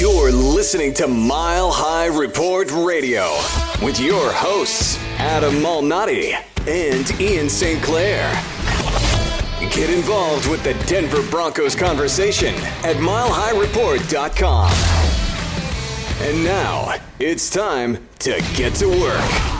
You're listening to Mile High Report Radio with your hosts, Adam Malnati and Ian St. Clair. Get involved with the Denver Broncos conversation at milehighreport.com. And now it's time to get to work.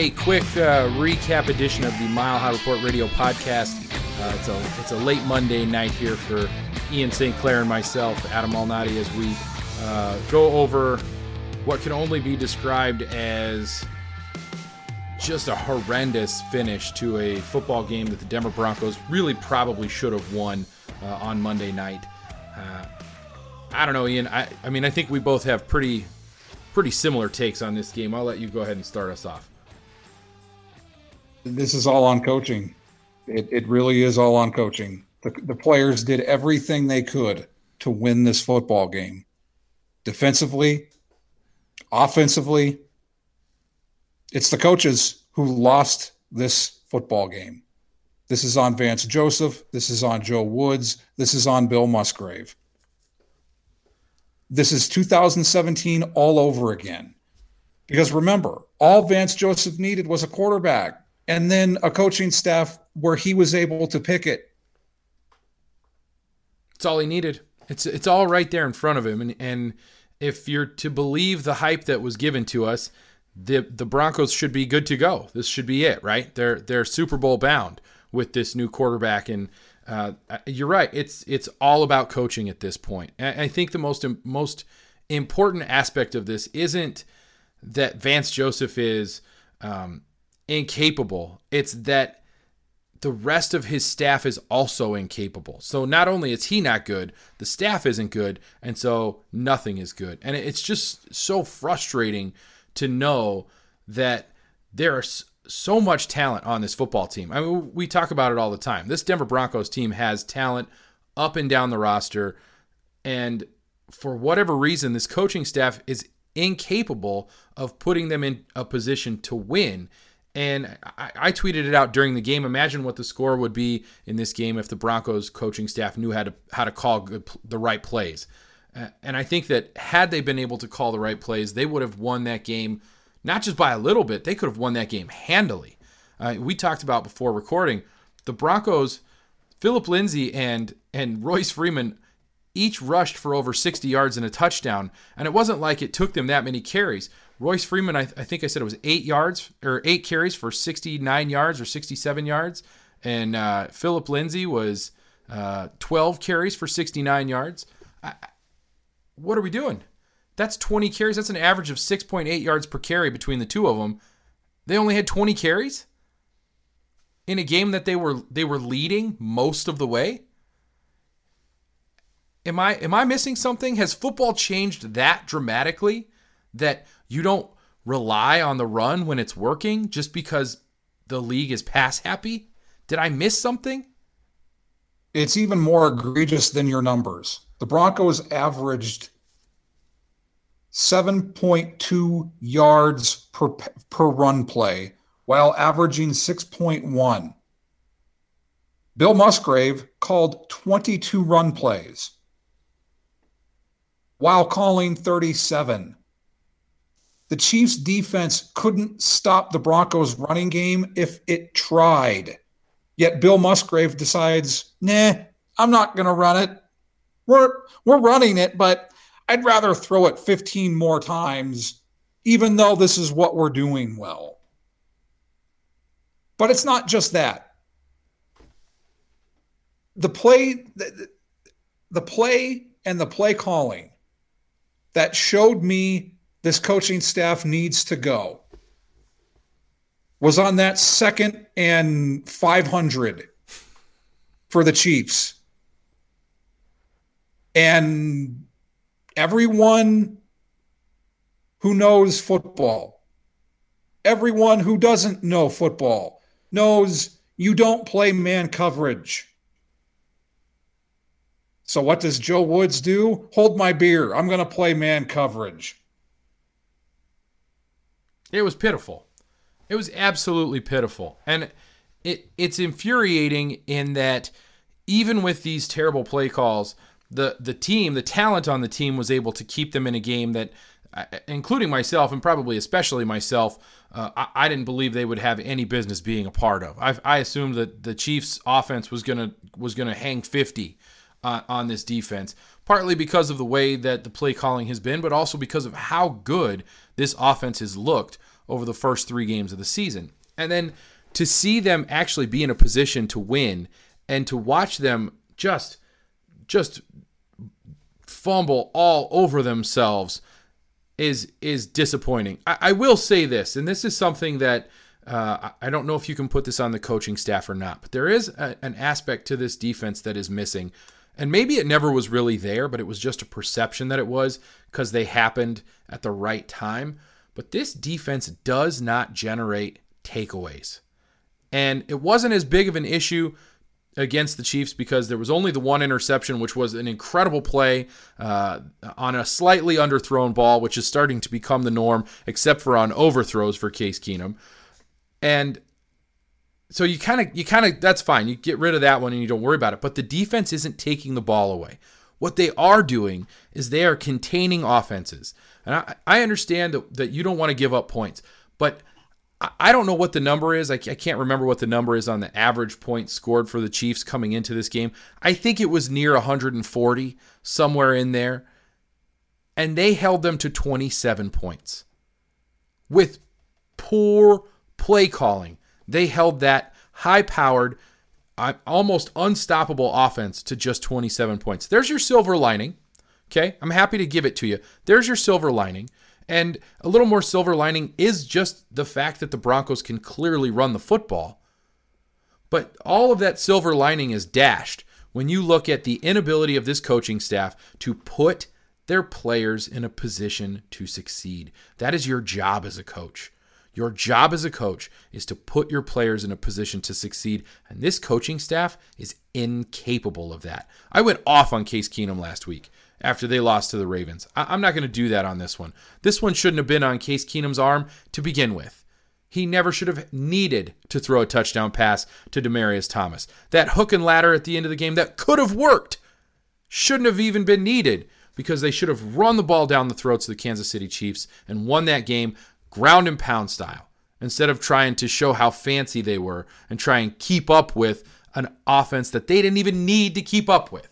A quick uh, recap edition of the Mile High Report Radio podcast. Uh, it's a it's a late Monday night here for Ian St. Clair and myself, Adam Malnati, as we uh, go over what can only be described as just a horrendous finish to a football game that the Denver Broncos really probably should have won uh, on Monday night. Uh, I don't know, Ian. I, I mean, I think we both have pretty pretty similar takes on this game. I'll let you go ahead and start us off this is all on coaching. It, it really is all on coaching. The, the players did everything they could to win this football game defensively, offensively. It's the coaches who lost this football game. This is on Vance Joseph. This is on Joe Woods. This is on Bill Musgrave. This is 2017 all over again. Because remember, all Vance Joseph needed was a quarterback and then a coaching staff where he was able to pick it. It's all he needed. It's it's all right there in front of him, and and if you're to believe the hype that was given to us, the the Broncos should be good to go. This should be it, right? They're they're Super Bowl bound with this new quarterback, and uh, you're right. It's it's all about coaching at this point. And I think the most most important aspect of this isn't that Vance Joseph is um, incapable. It's that the rest of his staff is also incapable. So not only is he not good, the staff isn't good, and so nothing is good. And it's just so frustrating to know that there's so much talent on this football team. I mean, we talk about it all the time. This Denver Broncos team has talent up and down the roster, and for whatever reason, this coaching staff is incapable of putting them in a position to win. And I, I, tweeted it out during the game. Imagine what the score would be in this game if the Broncos coaching staff knew how to how to call good, the right plays. Uh, and I think that had they been able to call the right plays, they would have won that game, not just by a little bit. They could have won that game handily. Uh, we talked about before recording the Broncos, Phillip Lindsay and and Royce Freeman each rushed for over 60 yards and a touchdown, and it wasn't like it took them that many carries. Royce Freeman, I, I, think I said it was eight yards or eight carries for 69 yards or 67 yards. And uh, Phillip Lindsay was uh, 12 carries for 69 yards. I, what are we doing? That's 20 carries. That's an average of 6.8 yards per carry between the two of them. They only had 20 carries in a game that they were they were leading most of the way. Am I am I missing something? Has football changed that dramatically that you don't rely on the run when it's working just because the league is pass happy? Did I miss something? It's even more egregious than your numbers. The Broncos averaged 7.2 yards per per run play while averaging 6.1. Bill Musgrave called 22 run plays while calling 37 the Chiefs defense couldn't stop the Broncos running game if it tried. Yet Bill Musgrave decides, nah, I'm not going to run it. We're, we're running it, but I'd rather throw it 15 more times, even though this is what we're doing well. But it's not just that. The play, the, the play and the play calling that showed me this coaching staff needs to go was on that second and 500 for the Chiefs. And everyone who knows football, everyone who doesn't know football, knows you don't play man coverage. So, what does Joe Woods do? Hold my beer. I'm going to play man coverage. It was pitiful. It was absolutely pitiful. And it it's infuriating in that even with these terrible play calls, the the team, the talent on the team was able to keep them in a game that including myself and probably especially myself, uh, I, I, didn't believe they would have any business being a part of. I, I assumed that the Chiefs' offense was gonna was gonna hang 50 uh, on this defense, partly because of the way that the play calling has been, but also because of how good this offense has looked over the first three games of the season. And then to see them actually be in a position to win and to watch them just just fumble all over themselves is is disappointing. I, I will say this, and this is something that uh, I don't know if you can put this on the coaching staff or not, but there is a, an aspect to this defense that is missing. And maybe it never was really there, but it was just a perception that it was because they happened at the right time. But this defense does not generate takeaways. And it wasn't as big of an issue against the Chiefs because there was only the one interception, which was an incredible play uh, on a slightly underthrown ball, which is starting to become the norm, except for on overthrows for Case Keenum. And so you kind of, you kind of, that's fine. You get rid of that one and you don't worry about it. But the defense isn't taking the ball away. What they are doing is they are containing offenses. And I, I understand that, that you don't want to give up points, but I don't know what the number is. I can't remember what the number is on the average points scored for the Chiefs coming into this game. I think it was near 140, somewhere in there. And they held them to 27 points. With poor play calling, they held that high powered, uh, almost unstoppable offense to just 27 points. There's your silver lining. Okay. I'm happy to give it to you. There's your silver lining. And a little more silver lining is just the fact that the Broncos can clearly run the football. But all of that silver lining is dashed when you look at the inability of this coaching staff to put their players in a position to succeed. That is your job as a coach. Your job as a coach is to put your players in a position to succeed, and this coaching staff is incapable of that. I went off on Case Keenum last week after they lost to the Ravens. I- am not going to do that on this one. This one shouldn't have been on Case Keenum's arm to begin with. He never should have needed to throw a touchdown pass to Demaryius Thomas. That hook and ladder at the end of the game that could have worked shouldn't have even been needed because they should have run the ball down the throats of the Kansas City Chiefs and won that game ground and pound style instead of trying to show how fancy they were and try and keep up with an offense that they didn't even need to keep up with.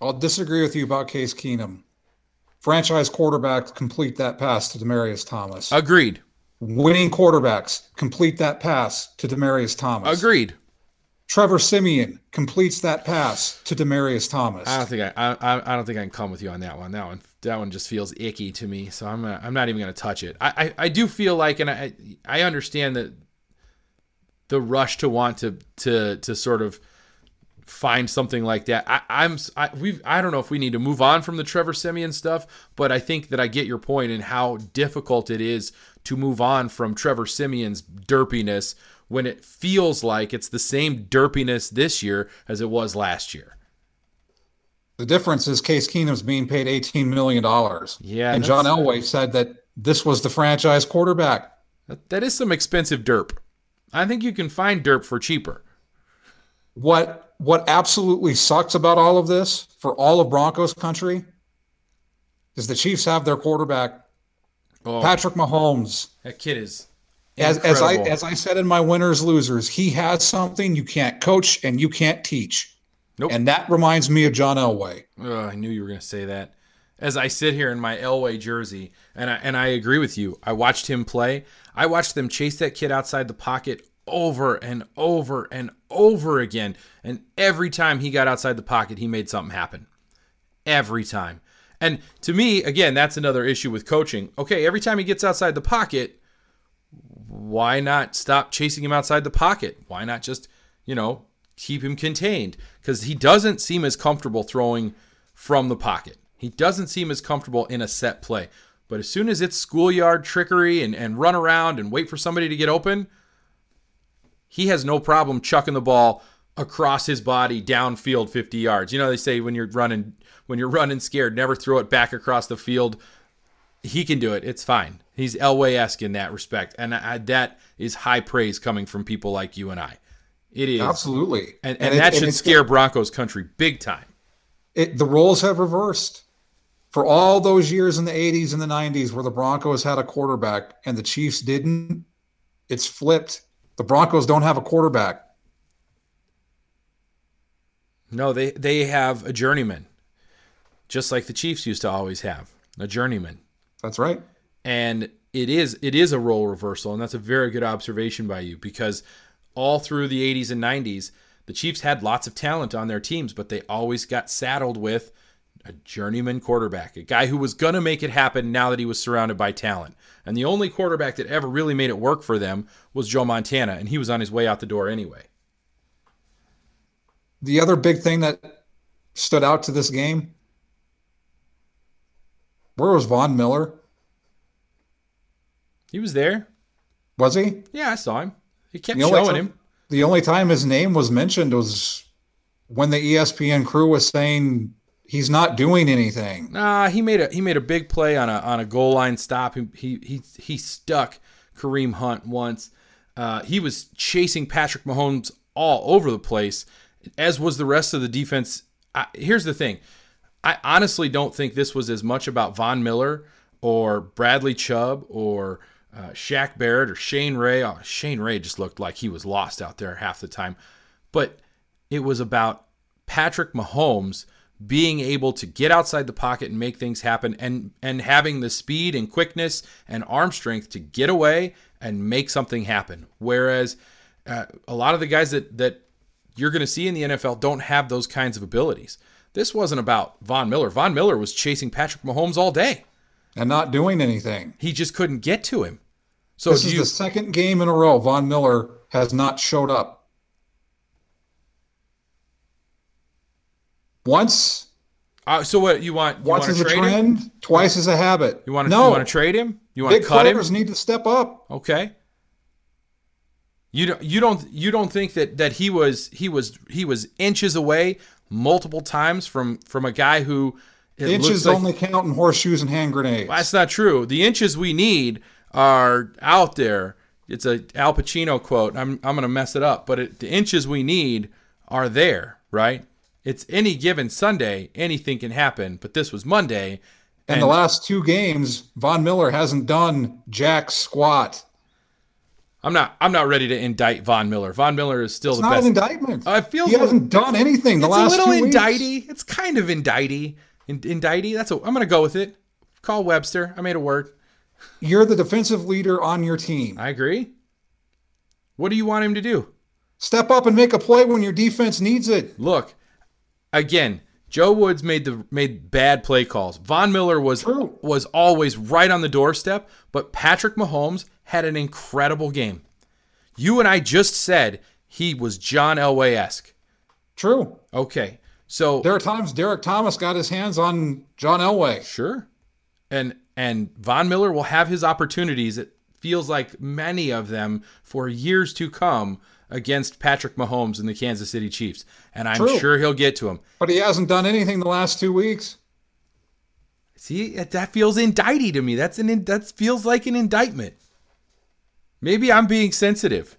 I'll disagree with you about Case Keenum. Franchise quarterbacks complete that pass to Demaryius Thomas. Agreed. Winning quarterbacks complete that pass to Demaryius Thomas. Agreed. Trevor Siemian completes that pass to Demaryius Thomas. I don't think I, I, I don't think I can come with you on that one. That one that one just feels icky to me. So I'm uh, I'm not even going to touch it. I, I, I do feel like, and I I understand that the rush to want to to to sort of find something like that. I, I'm I, we I don't know if we need to move on from the Trevor Siemian stuff, but I think that I get your point in how difficult it is to move on from Trevor Siemian's derpiness when it feels like it's the same derpiness this year as it was last year. The difference is Case Keenum's being paid $18 million. Yeah. And John Elway said that this was the franchise quarterback. That is some expensive derp. I think you can find derp for cheaper. What what absolutely sucks about all of this for all of Broncos country is the Chiefs have their quarterback, oh, Patrick Mahomes. That kid is as, as I as I said in my winners losers, he has something you can't coach and you can't teach. Nope. And that reminds me of John Elway. Oh, I knew you were going to say that. As I sit here in my Elway jersey, and I, and I agree with you. I watched him play. I watched them chase that kid outside the pocket over and over and over again. And every time he got outside the pocket, he made something happen. Every time. And to me, again, that's another issue with coaching. Okay, every time he gets outside the pocket, why not stop chasing him outside the pocket? Why not just, you know, keep him contained? Because he doesn't seem as comfortable throwing from the pocket. He doesn't seem as comfortable in a set play. But as soon as it's schoolyard trickery and, and run around and wait for somebody to get open, he has no problem chucking the ball across his body downfield 50 yards. You know they say when you're running when you're running scared, never throw it back across the field he can do it. It's fine. He's Elway esque in that respect, and I, that is high praise coming from people like you and I. It is Absolutely. and, and, and that it, should and scare Broncos country big time. It, the roles have reversed for all those years in the 80s and the 90s where the Broncos had a quarterback and the Chiefs didn't. It's flipped. The Broncos don't have a quarterback. No, they they have a journeyman, just like the Chiefs used to always have a journeyman. That's right. And it is it is a role reversal, and that's a very good observation by you because all through the 80s and 90s, the Chiefs had lots of talent on their teams, but they always got saddled with a journeyman quarterback, a guy who was going to make it happen now that he was surrounded by talent. And the only quarterback that ever really made it work for them was Joe Montana, and he was on his way out the door anyway. The other big thing that stood out to this game where was Von Miller? He was there. Was he? Yeah, I saw him. He kept showing time, him. The only time his name was mentioned was when the ESPN crew was saying he's not doing anything. Nah, he made a he made a big play on a on a goal line stop. He he he, he stuck Kareem Hunt once. Uh, he was chasing Patrick Mahomes all over the place, as was the rest of the defense. I, here's the thing. I honestly don't think this was as much about Von Miller or Bradley Chubb or uh, Shaq Barrett or Shane Ray. Oh, Shane Ray just looked like he was lost out there half the time. But it was about Patrick Mahomes being able to get outside the pocket and make things happen and and having the speed and quickness and arm strength to get away and make something happen. Whereas uh, a lot of the guys that that you're going to see in the NFL don't have those kinds of abilities. This wasn't about Von Miller. Von Miller was chasing Patrick Mahomes all day and not doing anything. He just couldn't get to him. So this is you, the second game in a row Von Miller has not showed up. Once. Uh, so what you want? You once is a trend, him? twice is a habit. You want to? No. You want to trade him? You want to cut him? need to step up. Okay. You don't. You don't. You don't think that that he was he was he was inches away multiple times from from a guy who inches like, only count in horseshoes and hand grenades. That's not true. The inches we need are out there. It's a Al Pacino quote. I'm I'm gonna mess it up, but it, the inches we need are there, right? It's any given Sunday, anything can happen. But this was Monday, and, and the last two games, Von Miller hasn't done jack squat. I'm not. I'm not ready to indict Von Miller. Von Miller is still it's the not best. An indictment. Uh, feels he hasn't done anything the last. It's a little indicty. It's kind of indicty. In, indicty. That's. A, I'm gonna go with it. Call Webster. I made a word. You're the defensive leader on your team. I agree. What do you want him to do? Step up and make a play when your defense needs it. Look, again, Joe Woods made the made bad play calls. Von Miller was True. was always right on the doorstep, but Patrick Mahomes had an incredible game. You and I just said he was John Elway esque. True. Okay. So there are times Derrick Thomas got his hands on John Elway. Sure. And and Von Miller will have his opportunities. It feels like many of them for years to come against Patrick Mahomes and the Kansas City Chiefs. And I'm True. sure he'll get to him. But he hasn't done anything the last two weeks. See, that feels indicty to me. That's an that feels like an indictment. Maybe I'm being sensitive.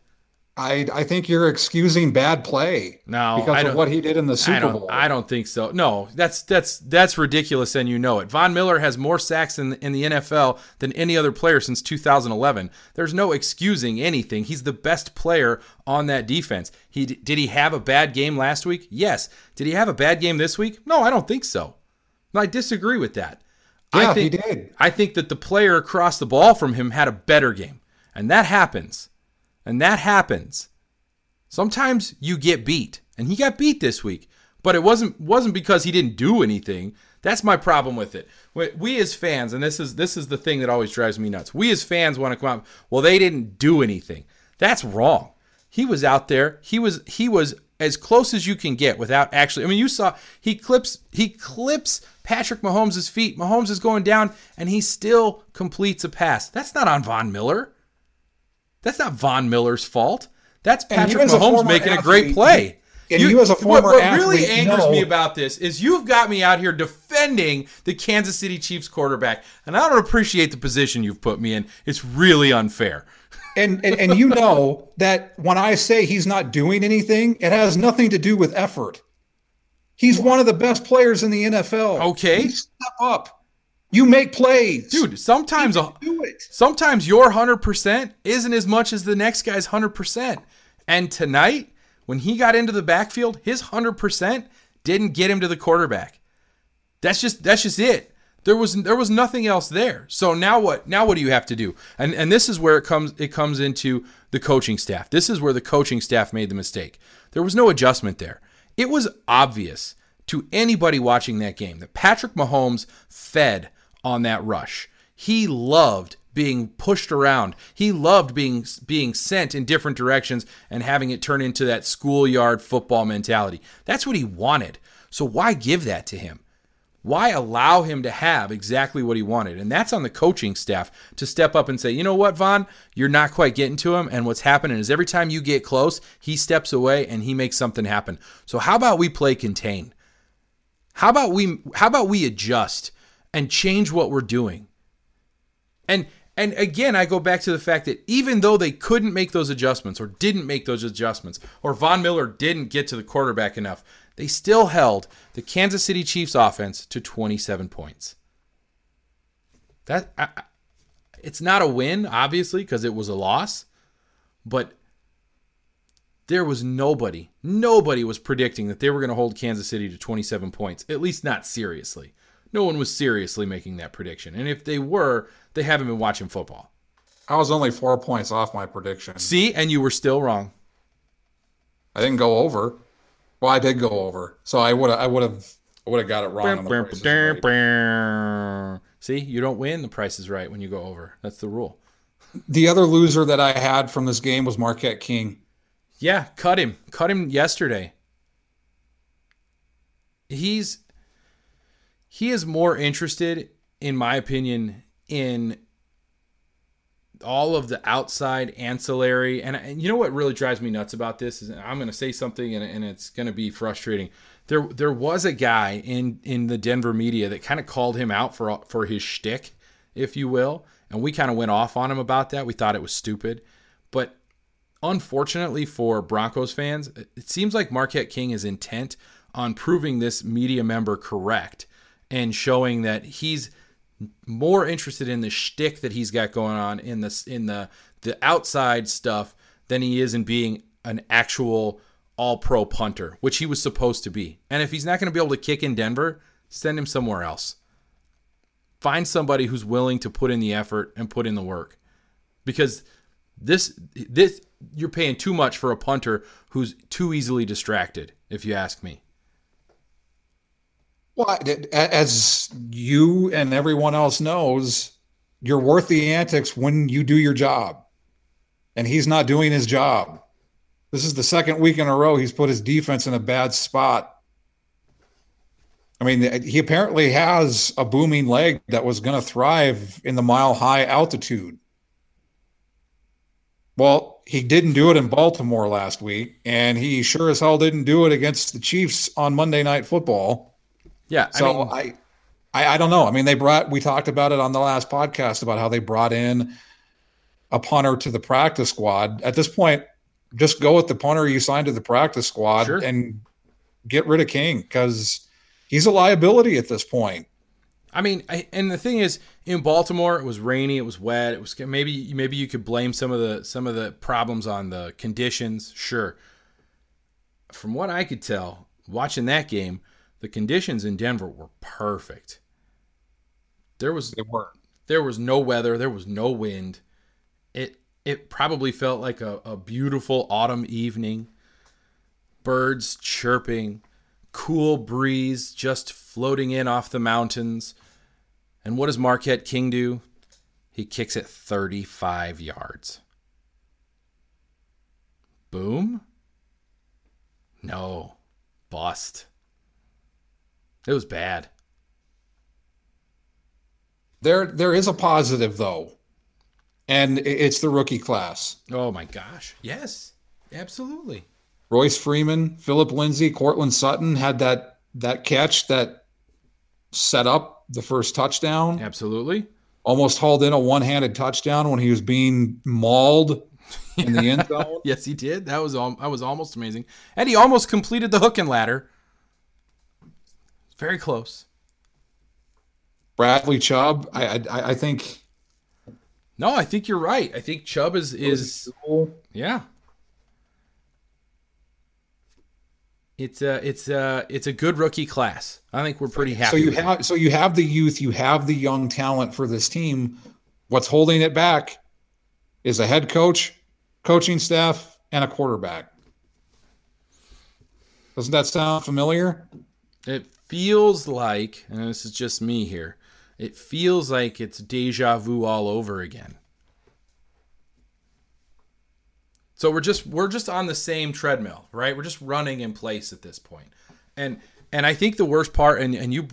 I I think you're excusing bad play. No, because of what he did in the Super I Bowl. I don't think so. No, that's that's that's ridiculous, and you know it. Von Miller has more sacks in in the NFL than any other player since 2011. There's no excusing anything. He's the best player on that defense. He did he have a bad game last week? Yes. Did he have a bad game this week? No, I don't think so. I disagree with that. Yeah, I think, he did. I think that the player across the ball from him had a better game. And that happens. And that happens. Sometimes you get beat. And he got beat this week. But it wasn't wasn't because he didn't do anything. That's my problem with it. We as fans, and this is this is the thing that always drives me nuts. We as fans want to come out, well, they didn't do anything. That's wrong. He was out there. He was he was as close as you can get without actually. I mean, you saw he clips he clips Patrick Mahomes' feet. Mahomes is going down, and he still completes a pass. That's not on Von Miller. That's not Von Miller's fault. That's Patrick Mahomes making athlete, a great play. and you, as a former what, what athlete, really angers know- me about this is you've got me out here defending the Kansas City Chiefs quarterback, and I don't appreciate the position you've put me in. It's really unfair. and, and and you know that when I say he's not doing anything, it has nothing to do with effort. He's one of the best players in the NFL. Okay. You step up. You make plays, Dude, sometimes a, Do it. sometimes your 100% isn't as much as the next guy's 100%. And tonight, when he got into the backfield, his 100% didn't get him to the quarterback. That's just that's just it. There was there was nothing else there. So now what? Now what do you have to do? And and this is where it comes it comes into the coaching staff. This is where the coaching staff made the mistake. There was no adjustment there. It was obvious to anybody watching that game that Patrick Mahomes fed on that rush. He loved being pushed around. He loved being being sent in different directions and having it turn into that schoolyard football mentality. That's what he wanted. So why give that to him? Why allow him to have exactly what he wanted? And that's on the coaching staff to step up and say, you know what, Von, you're not quite getting to him. And what's happening is every time you get close, he steps away and he makes something happen. So how about we play contain? How about we how about we adjust and change what we're doing? And and again, I go back to the fact that even though they couldn't make those adjustments or didn't make those adjustments, or Von Miller didn't get to the quarterback enough, they still held the Kansas City Chiefs offense to 27 points. That I, it's not a win, obviously, because it was a loss, but there was nobody, nobody was predicting that they were going to hold Kansas City to 27 points, at least not seriously. No one was seriously making that prediction. And if they were, they haven't been watching football. I was only four points off my prediction. See, and you were still wrong. I didn't go over. Well, I did go over, so I would I would have I would have got it wrong. On the prices right. See, you don't win the price is right when you go over. That's the rule. The other loser that I had from this game was Marquette King. Yeah, cut him. Cut him yesterday. He's he is more interested, in my opinion, in all of the outside ancillary and, and you know what really drives me nuts about this is I'm going to say something and, and it's going to be frustrating. There there was a guy in in the Denver media that kind of called him out for for his shtick, if you will, and we kind of went off on him about that. We thought it was stupid, but unfortunately for Broncos fans, it seems like Marquette King is intent on proving this media member correct and showing that he's more interested in the shtick that he's got going on in the in the the outside stuff than he is in being an actual all pro punter, which he was supposed to be. And if he's not going to be able to kick in Denver, send him somewhere else. Find somebody who's willing to put in the effort and put in the work. Because this this you're paying too much for a punter who's too easily distracted, if you ask me. Well, as you and everyone else knows, you're worth the antics when you do your job. And he's not doing his job. This is the second week in a row he's put his defense in a bad spot. I mean, he apparently has a booming leg that was going to thrive in the mile high altitude. Well, he didn't do it in Baltimore last week, and he sure as hell didn't do it against the Chiefs on Monday Night Football. Yeah, I So mean, I, I, I don't know. I mean, they brought. We talked about it on the last podcast about how they brought in a punter to the practice squad. At this point, just go with the punter you signed to the practice squad Sure. and get rid of King because he's a liability at this point. I mean, I, and the thing is, in Baltimore, it was rainy, it was wet, it was maybe maybe you could blame some of the some of the problems on the conditions. Sure. From what I could tell, watching that game, the conditions in Denver were perfect. There was They weren't. there was no weather, there was no wind. It it probably felt like a, a beautiful autumn evening. Birds chirping, cool breeze just floating in off the mountains. And what does Marquette King do? He kicks it 35 yards. Boom? No. Bust. It was bad. There, there is a positive though, and it's the rookie class. Oh my gosh. Yes. Absolutely. Royce Freeman, Phillip Lindsay, Courtland Sutton had that that catch that set up the first touchdown. Absolutely. Almost hauled in a one-handed touchdown when he was being mauled in the end zone. yes, he did. That was that was almost amazing, and he almost completed the hook and ladder. Very close. Bradley Chubb, I I, I think. No, I think you're right. I think Chubb is is yeah. It's a it's a it's a good rookie class. I think we're pretty happy. So you have it. so you have the youth, you have the young talent for this team. What's holding it back is a head coach, coaching staff, and a quarterback. Doesn't that sound familiar? It feels like, and this is just me here, it feels like it's deja vu all over again. So we're just we're just on the same treadmill, right? We're just running in place at this point. And and I think the worst part and, and you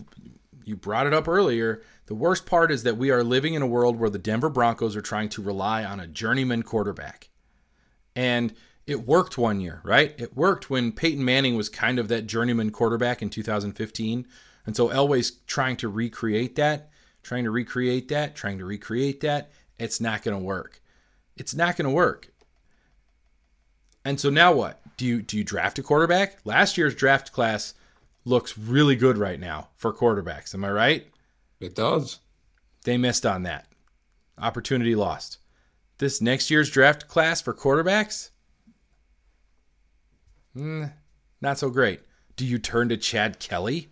you brought it up earlier, the worst part is that we are living in a world where the Denver Broncos are trying to rely on a journeyman quarterback. And it worked one year, right? It worked when Peyton Manning was kind of that journeyman quarterback in 2015. And so Elway's trying to recreate that, trying to recreate that, trying to recreate that. It's not going to work. It's not going to work. And so now what? Do you do you draft a quarterback? Last year's draft class looks really good right now for quarterbacks. Am I right? It does. They missed on that. Opportunity lost. This next year's draft class for quarterbacks, mm, not so great. Do you turn to Chad Kelly?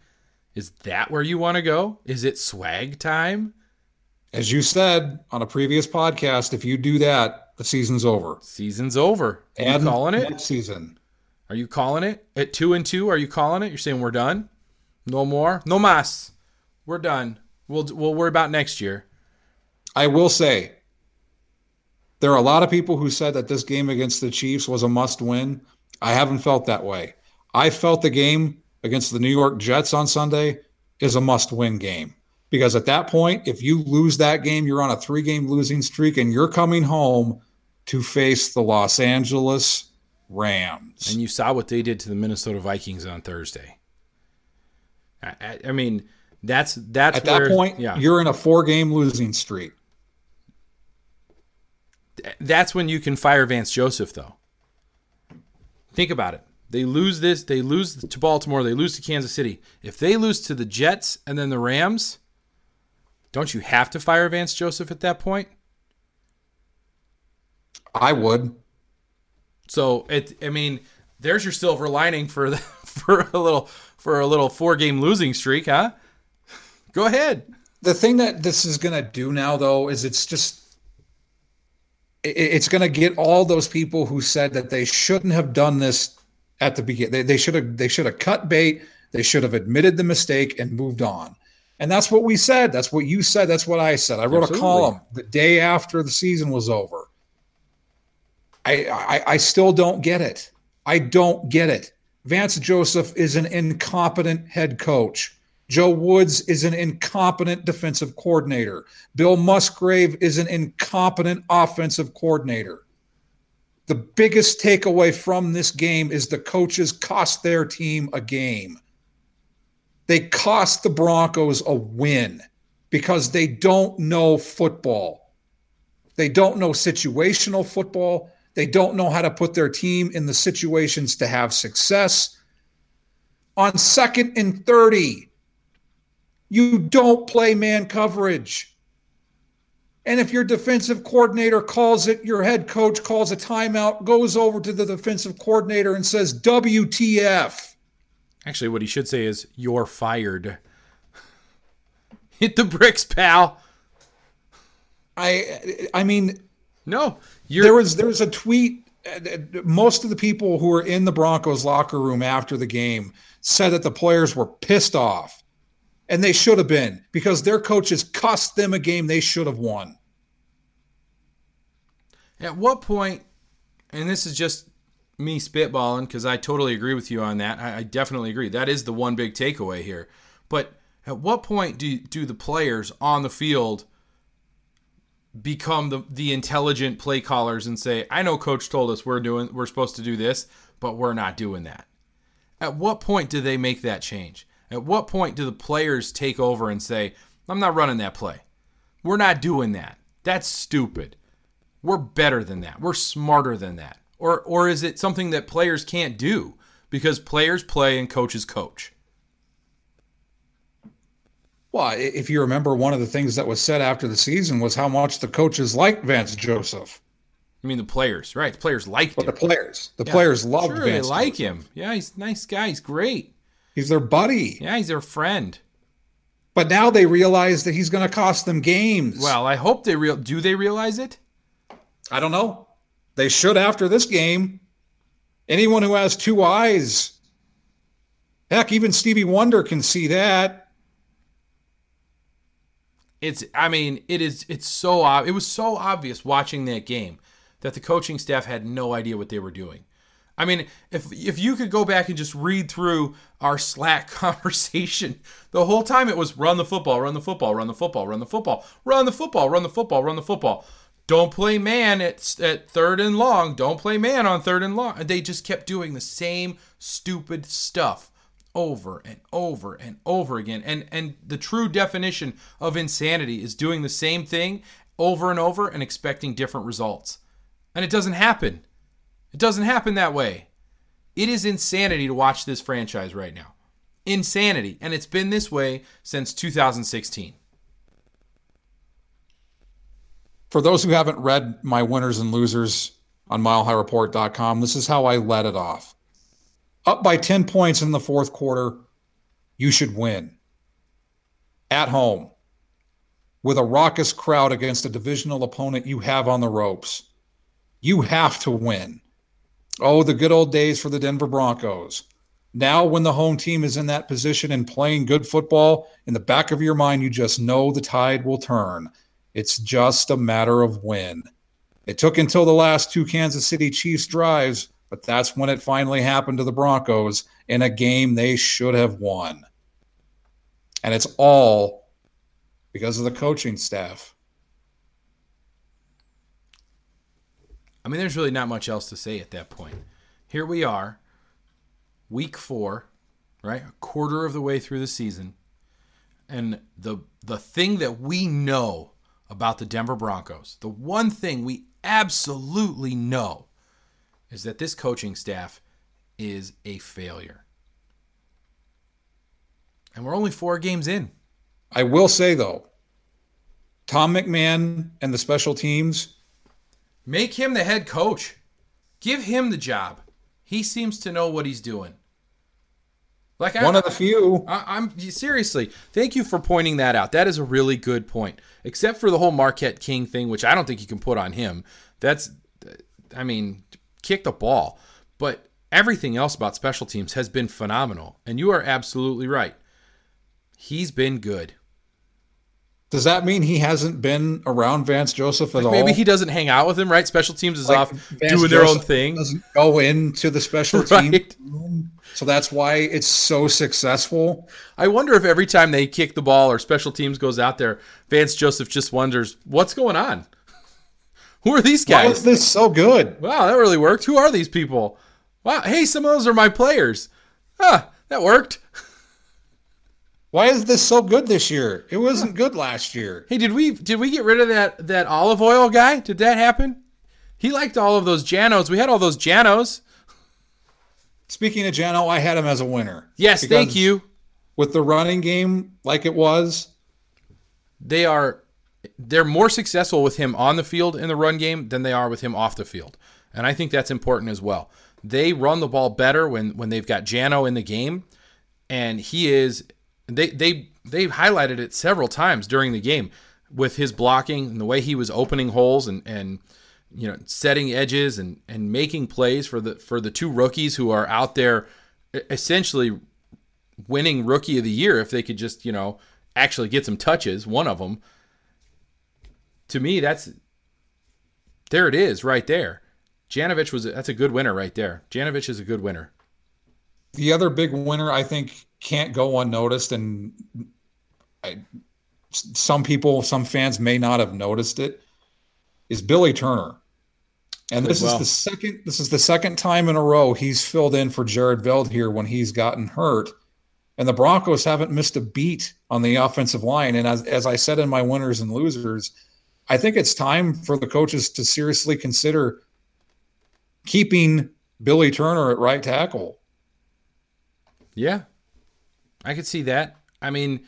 Is that where you want to go? Is it swag time? As you said on a previous podcast, if you do that, the season's over. Season's over. Are and you calling it? Season. Are you calling it at two and two? Are you calling it? You're saying we're done? No more? No mas. We're done. We'll we'll worry about next year. I will say there are a lot of people who said that this game against the Chiefs was a must win. I haven't felt that way. I felt the game against the New York Jets on Sunday is a must win game. Because at that point, if you lose that game, you're on a three game losing streak and you're coming home to face the Los Angeles Rams. And you saw what they did to the Minnesota Vikings on Thursday. I, I mean, that's that's at where, that point, yeah. you're in a four game losing streak. That's when you can fire Vance Joseph, though. Think about it. They lose this, they lose to Baltimore, they lose to Kansas City. If they lose to the Jets and then the Rams, don't you have to fire Vance Joseph at that point? I would. So it. I mean, there's your silver lining for the, for a little for a little four game losing streak, huh? Go ahead. The thing that this is going to do now, though, is it's just it's going to get all those people who said that they shouldn't have done this at the beginning. They, they should have they should have cut bait. They should have admitted the mistake and moved on. And that's what we said. That's what you said. That's what I said. I wrote Absolutely. a column the day after the season was over. I, I, I still don't get it. I don't get it. Vance Joseph is an incompetent head coach. Joe Woods is an incompetent defensive coordinator. Bill Musgrave is an incompetent offensive coordinator. The biggest takeaway from this game is the coaches cost their team a game. They cost the Broncos a win because they don't know football. They don't know situational football. They don't know how to put their team in the situations to have success. On second and 30, you don't play man coverage. And if your defensive coordinator calls it, your head coach calls a timeout, goes over to the defensive coordinator and says, WTF. Actually, what he should say is, You're fired. Hit the bricks, pal. I I mean, no. there was there was a tweet. Most of the people who were in the Broncos locker room after the game said that the players were pissed off, and they should have been because their coaches cost them a game they should have won. At what point, and this is just me spitballing because I totally agree with you on that. I, I, definitely agree. That is the one big takeaway here. But at what point do do the players on the field become the the intelligent play callers and say, "I know coach told us we're doing we're supposed to do this, but we're not doing that." At what point do they make that change? At what point do the players take over and say, "I'm not running that play. We're not doing that. That's stupid. We're better than that. We're smarter than that." Or or is it something that players can't do because players play and coaches coach? Well, if you remember, one of the things that was said after the season was how much the coaches liked Vance Joseph. I mean, the players, right? The players liked but him. the players, the yeah. players loved sure, Vance. They like Joseph. him. Yeah, he's a nice guy. He's great. He's their buddy. Yeah, he's their friend. But now they realize that he's going to cost them games. Well, I hope they real. Do they realize it? I don't know. They should after this game. Anyone who has two eyes, heck, even Stevie Wonder can see that it's I mean it is it's so it was so obvious watching that game that the coaching staff had no idea what they were doing. I mean, if if you could go back and just read through our Slack conversation, the whole time it was run the football, run the football, run the football, run the football, run the football, run the football, run the football. Don't play man at at third and long. Don't play man on third and long. They just kept doing the same stupid stuff over and over and over again. And and the true definition of insanity is doing the same thing over and over and expecting different results. And it doesn't happen. It doesn't happen that way. It is insanity to watch this franchise right now. Insanity. And it's been this way since 2016. For those who haven't read my winners and losers on milehighreport.com, this is how I let it off up by 10 points in the fourth quarter, you should win. At home, with a raucous crowd against a divisional opponent you have on the ropes, you have to win. Oh, the good old days for the Denver Broncos. Now, when the home team is in that position and playing good football, in the back of your mind, you just know the tide will turn. It's just a matter of when. It took until the last two Kansas City Chiefs drives but that's when it finally happened to the Broncos in a game they should have won. And it's all because of the coaching staff. I mean, there's really not much else to say at that point. Here we are, week four, right? A quarter of the way through the season. And the the thing that we know about the Denver Broncos, the one thing we absolutely know is that this coaching staff is a failure. And we're only four games in. I will say, though, Tom McMahon and the special teams. Make him the head coach. Give him the job. He seems to know what he's doing. Like one I, of the few. I, am seriously. Thank you for pointing that out. That is a really good point. Except for the whole Marquette King thing, which I don't think you can put on him. That's, I mean, kick the ball. But everything else about special teams has been phenomenal. And you are absolutely right. He's been good. Does that mean he hasn't been around Vance Joseph at like all? Maybe he doesn't hang out with him, right? Special teams is like off Vance doing their own thing. Doesn't go into the special right. team so that's why it's so successful. I wonder if every time they kick the ball or special teams goes out there, Vance Joseph just wonders what's going on. Who are these guys? Why is this so good? Wow, that really worked. Who are these people? Wow, hey, some of those are my players. Ah, that worked. Why is this so good this year? It wasn't good last year. Hey, did we did we get rid of that that olive oil guy? Did that happen? He liked all of those Janos. We had all those Janos. Speaking of Jano, I had him as a winner. Yes, thank you. With the running game like it was, they are they're more successful with him on the field in the run game than they are with him off the field. And I think that's important as well. They run the ball better when when they've got Jano in the game and he is they they they've highlighted it several times during the game with his blocking and the way he was opening holes and and you know setting edges and and making plays for the for the two rookies who are out there essentially winning rookie of the year if they could just you know actually get some touches one of them to me, that's there. It is right there. Janovich was that's a good winner right there. Janovich is a good winner. The other big winner, I think, can't go unnoticed, and I, some people, some fans may not have noticed it. is Billy Turner. And this well. is the second this is the second time in a row he's filled in for Jared Veldheer when he's gotten hurt. And the Broncos haven't missed a beat on the offensive line. And as, as I said in my winners and losers, I think it's time for the coaches to seriously consider keeping Billy Turner at right tackle. Yeah, I could see that. I mean,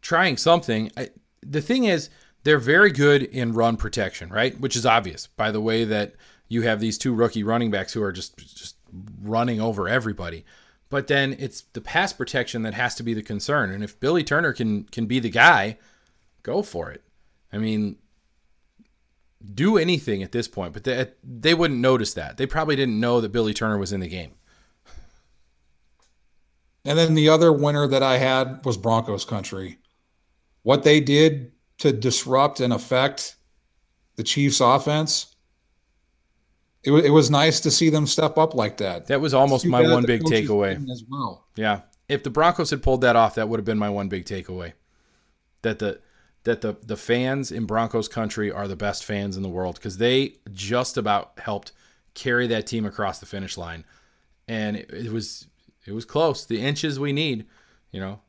trying something. I, the thing is, they're very good in run protection, right? Which is obvious by the way that you have these two rookie running backs who are just just running over everybody. But then it's the pass protection that has to be the concern. And if Billy Turner can can be the guy, go for it. I mean, do anything at this point, but they, they wouldn't notice that. They probably didn't know that Billy Turner was in the game. And then the other winner that I had was Broncos country. What they did to disrupt and affect the Chiefs offense, it, it was nice to see them step up like that. That was almost my one big takeaway. As well. Yeah. If the Broncos had pulled that off, that would have been my one big takeaway. That the that the the fans in Broncos country are the best fans in the world because they just about helped carry that team across the finish line, and it, it, was it was close. The inches we need, you know,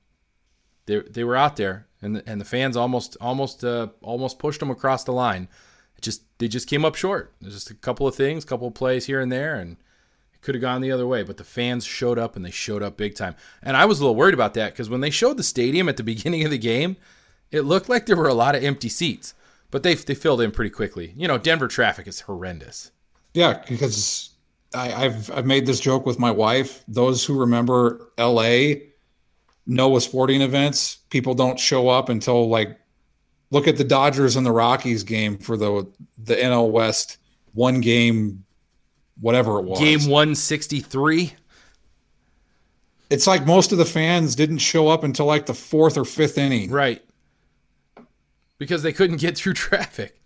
they they were out there, and the, and the fans almost almost uh, almost pushed them across the line. It just they just came up short. There's just a couple of things, a couple of plays here and there, and it could have gone the other way. But the fans showed up, and they showed up big time. And I was a little worried about that because when they showed the stadium at the beginning of the game it looked like there were a lot of empty seats, but they they filled in pretty quickly. You know, Denver traffic is horrendous. Yeah, because I, have I've made this joke with my wife. Those who remember L.A. Noah sporting events, people don't show up until like look at the Dodgers and the Rockies game for the the NL West one game, whatever it was. Game one sixty three. It's like most of the fans didn't show up until like the fourth or fifth inning. Right because they couldn't get through traffic.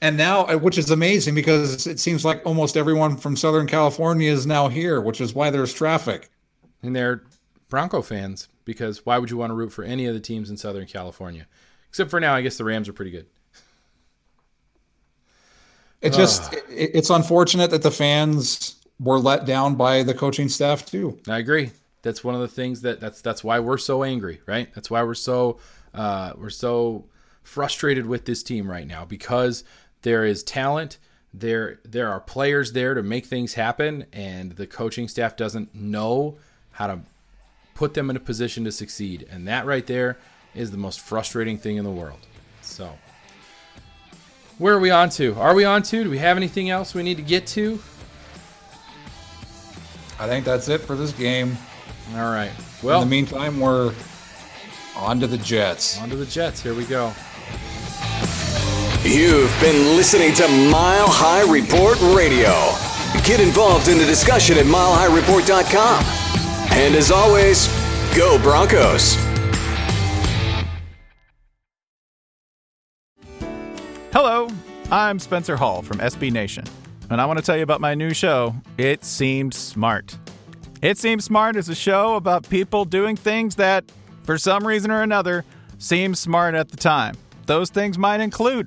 And now, uh, which is amazing because it seems like almost everyone from Southern California is now here, which is why there's traffic. And they're Bronco fans because why would you want to root for any of the teams in Southern California? Except for now, I guess the Rams are pretty good. It just it, it's unfortunate that the fans were let down by the coaching staff too. I agree. That's one of the things that that's that's why we're so angry, right? That's why we're so uh, we're so frustrated with this team right now because there is talent. There, there are players there to make things happen, and the coaching staff doesn't know how to put them in a position to succeed. And that right there is the most frustrating thing in the world. So, where are we on to? Are we on to? Do we have anything else we need to get to? I think that's it for this game. All right. Well, in the meantime, we're on to the Jets. On to the Jets. Here we go. You've been listening to Mile High Report Radio. Get involved in the discussion at milehighreport.com. And as always, go Broncos. Hello, I'm Spencer Hall from SB Nation, and I want to tell you about my new show, It Seemed Smart. It Seems Smart is a show about people doing things that for some reason or another, seem smart at the time. Those things might include